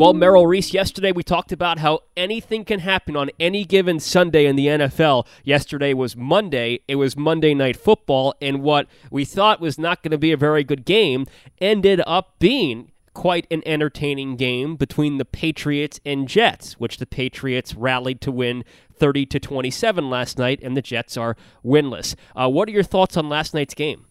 Well, Merrill Reese, yesterday we talked about how anything can happen on any given Sunday in the NFL. Yesterday was Monday. It was Monday Night Football, and what we thought was not going to be a very good game ended up being quite an entertaining game between the Patriots and Jets, which the Patriots rallied to win 30 to 27 last night, and the Jets are winless. Uh, what are your thoughts on last night's game?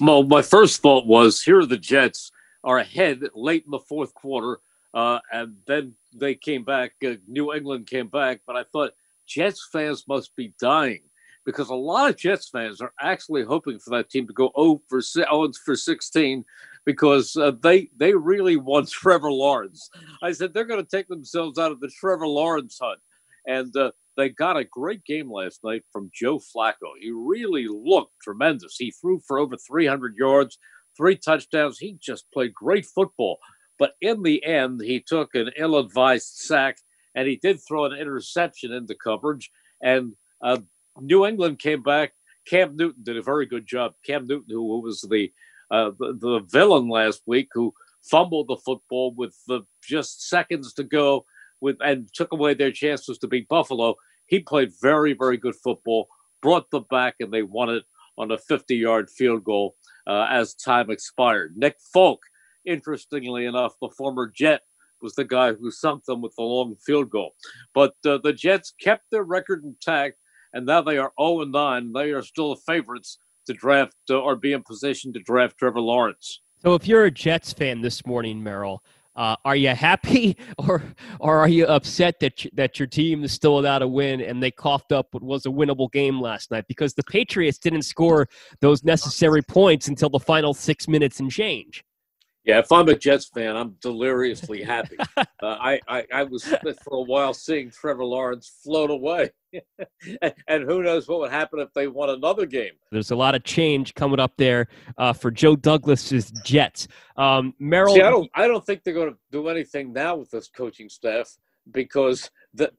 Well, my first thought was here are the Jets are ahead late in the fourth quarter uh, and then they came back. Uh, New England came back, but I thought Jets fans must be dying because a lot of Jets fans are actually hoping for that team to go 0 for 0 for 16 because uh, they they really want Trevor Lawrence. I said they're going to take themselves out of the Trevor Lawrence hunt, and uh, they got a great game last night from Joe Flacco. He really looked tremendous. He threw for over 300 yards, three touchdowns. He just played great football. But in the end, he took an ill advised sack and he did throw an interception into coverage. And uh, New England came back. Cam Newton did a very good job. Cam Newton, who was the, uh, the, the villain last week, who fumbled the football with the, just seconds to go with and took away their chances to beat Buffalo. He played very, very good football, brought them back, and they won it on a 50 yard field goal uh, as time expired. Nick Folk Interestingly enough, the former Jet was the guy who sunk them with the long field goal. But uh, the Jets kept their record intact, and now they are 0 9. They are still favorites to draft uh, or be in position to draft Trevor Lawrence. So, if you're a Jets fan this morning, Merrill, uh, are you happy or or are you upset that that your team is still without a win and they coughed up what was a winnable game last night because the Patriots didn't score those necessary points until the final six minutes and change? Yeah, if I'm a Jets fan, I'm deliriously happy. uh, I, I, I was for a while seeing Trevor Lawrence float away, and who knows what would happen if they won another game. There's a lot of change coming up there uh, for Joe Douglas's Jets. Um, Merrill, See, I don't I don't think they're going to do anything now with this coaching staff because the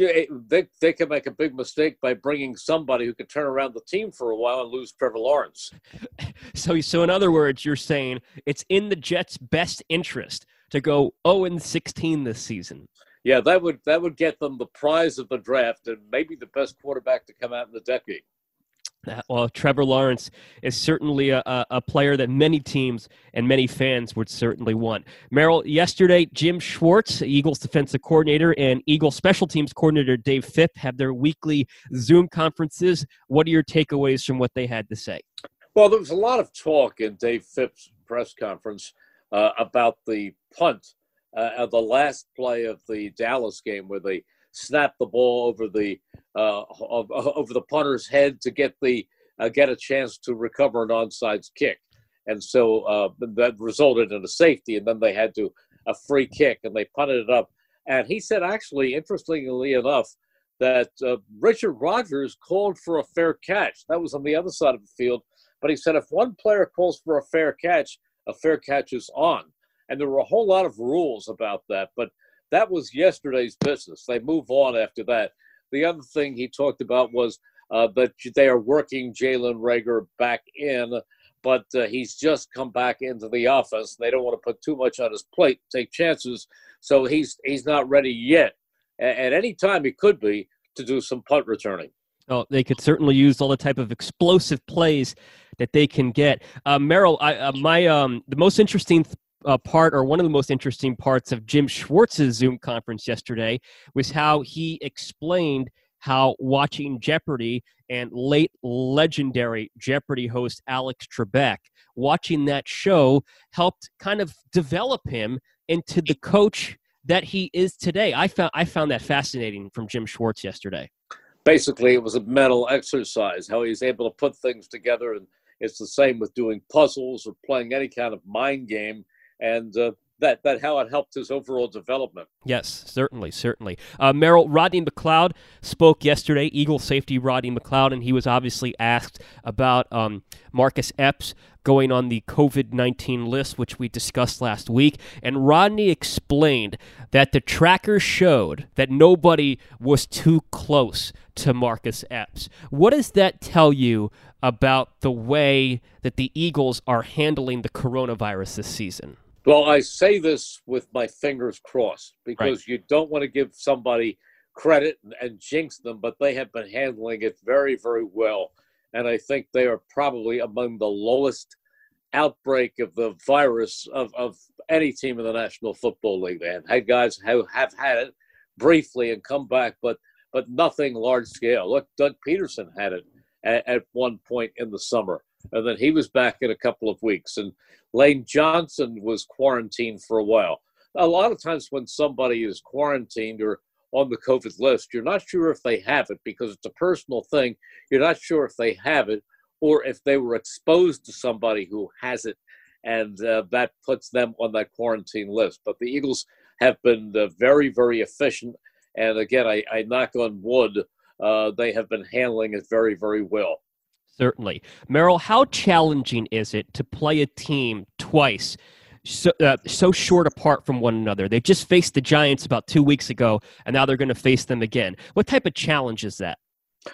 Eh, they they can make a big mistake by bringing somebody who could turn around the team for a while and lose Trevor Lawrence. So, so in other words, you're saying it's in the Jets' best interest to go 0 and 16 this season. Yeah, that would that would get them the prize of the draft and maybe the best quarterback to come out in the decade. Well, Trevor Lawrence is certainly a, a, player that many teams and many fans would certainly want. Merrill, yesterday, Jim Schwartz, Eagles defensive coordinator, and Eagles special teams coordinator Dave Fipp have their weekly Zoom conferences. What are your takeaways from what they had to say? Well, there was a lot of talk in Dave Fipp's press conference uh, about the punt uh, the last play of the Dallas game where they snapped the ball over the uh, over the punter's head to get the uh, get a chance to recover an onside kick, and so uh, that resulted in a safety, and then they had to a free kick, and they punted it up. And he said, actually, interestingly enough, that uh, Richard Rodgers called for a fair catch. That was on the other side of the field, but he said if one player calls for a fair catch, a fair catch is on. And there were a whole lot of rules about that, but that was yesterday's business. They move on after that. The other thing he talked about was uh, that they are working Jalen Reagor back in, but uh, he's just come back into the offense. They don't want to put too much on his plate, take chances, so he's he's not ready yet. At any time, he could be to do some punt returning. Oh, they could certainly use all the type of explosive plays that they can get. Uh, Merrill, I, uh, my um, the most interesting th- uh, part, or one of the most interesting parts of Jim Schwartz's Zoom conference yesterday, was how he explained how watching Jeopardy and late legendary Jeopardy host Alex Trebek. Watching that show helped kind of develop him into the coach that he is today. I found I found that fascinating from Jim Schwartz yesterday. Basically, it was a mental exercise how he's able to put things together, and it's the same with doing puzzles or playing any kind of mind game. And uh, that that how it helped his overall development. Yes, certainly, certainly. Uh, Merrill Rodney McLeod spoke yesterday. Eagle safety Rodney McLeod, and he was obviously asked about um, Marcus Epps going on the COVID nineteen list, which we discussed last week. And Rodney explained that the tracker showed that nobody was too close to Marcus Epps. What does that tell you about the way that the Eagles are handling the coronavirus this season? Well, I say this with my fingers crossed because right. you don't want to give somebody credit and jinx them, but they have been handling it very, very well. And I think they are probably among the lowest outbreak of the virus of, of any team in the National Football League. They have had guys who have had it briefly and come back, but but nothing large scale. Look, Doug Pederson had it at, at one point in the summer, and then he was back in a couple of weeks. And Lane Johnson was quarantined for a while. A lot of times when somebody is quarantined or on the COVID list, you're not sure if they have it because it's a personal thing. You're not sure if they have it or if they were exposed to somebody who has it, and uh, that puts them on that quarantine list. But the Eagles have been uh, very, very efficient. And again, I, I knock on wood, uh, they have been handling it very, very well. Certainly. Merrill, how challenging is it to play a team twice so, uh, so short apart from one another? They just faced the Giants about two weeks ago, and now they're going to face them again. What type of challenge is that?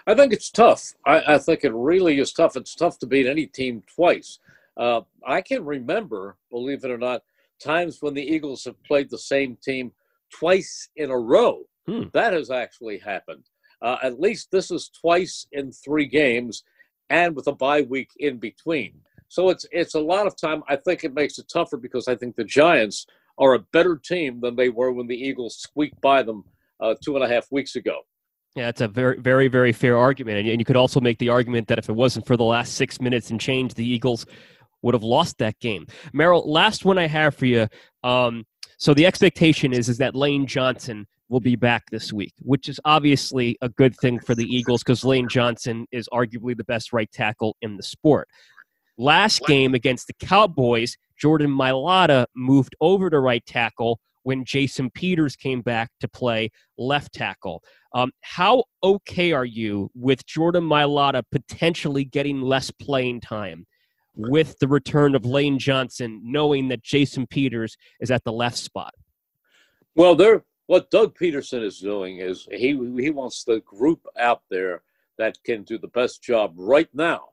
I think it's tough. I, I think it really is tough. It's tough to beat any team twice. Uh, I can remember, believe it or not, times when the Eagles have played the same team twice in a row. Hmm. That has actually happened. Uh, at least this is twice in three games, and with a bye week in between. So it's it's a lot of time. I think it makes it tougher because I think the Giants are a better team than they were when the Eagles squeaked by them uh, two and a half weeks ago. Yeah, it's a very, very, very fair argument, and you could also make the argument that if it wasn't for the last six minutes and change, the Eagles would have lost that game. Merrill, last one I have for you. Um, so the expectation is is that Lane Johnson will be back this week, which is obviously a good thing for the Eagles because Lane Johnson is arguably the best right tackle in the sport. Last game against the Cowboys, Jordan Mailata moved over to right tackle when Jason Peters came back to play left tackle. Um, how okay are you with Jordan Mailata potentially getting less playing time with the return of Lane Johnson, knowing that Jason Peters is at the left spot? Well, they're what Doug Pederson is doing is he he wants the group out there that can do the best job right now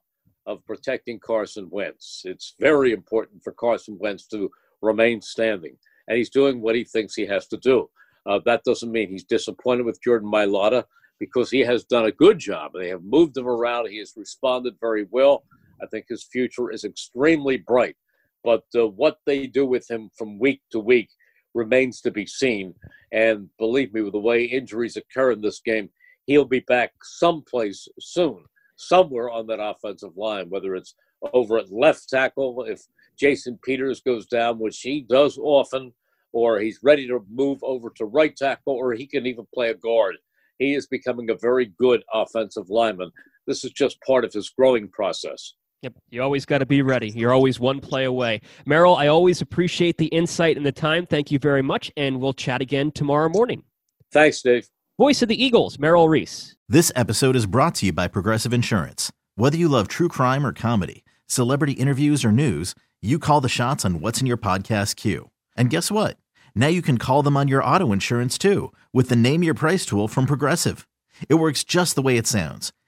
of protecting Carson Wentz. It's very important for Carson Wentz to remain standing, and he's doing what he thinks he has to do. Uh, that doesn't mean he's disappointed with Jordan Mailata because he has done a good job. They have moved him around. He has responded very well. I think his future is extremely bright. But uh, what they do with him from week to week remains to be seen. And believe me, with the way injuries occur in this game, he'll be back someplace soon, somewhere on that offensive line, whether it's over at left tackle, if Jason Peters goes down, which he does often, or he's ready to move over to right tackle, or he can even play a guard. He is becoming a very good offensive lineman. This is just part of his growing process. Yep, you always got to be ready. You're always one play away. Merrill, I always appreciate the insight and the time. Thank you very much, and we'll chat again tomorrow morning. Thanks, Dave. Voice of the Eagles, Merrill Reese. This episode is brought to you by Progressive Insurance. Whether you love true crime or comedy, celebrity interviews or news, you call the shots on what's in your podcast queue. And guess what? Now you can call them on your auto insurance too with the Name Your Price tool from Progressive. It works just the way it sounds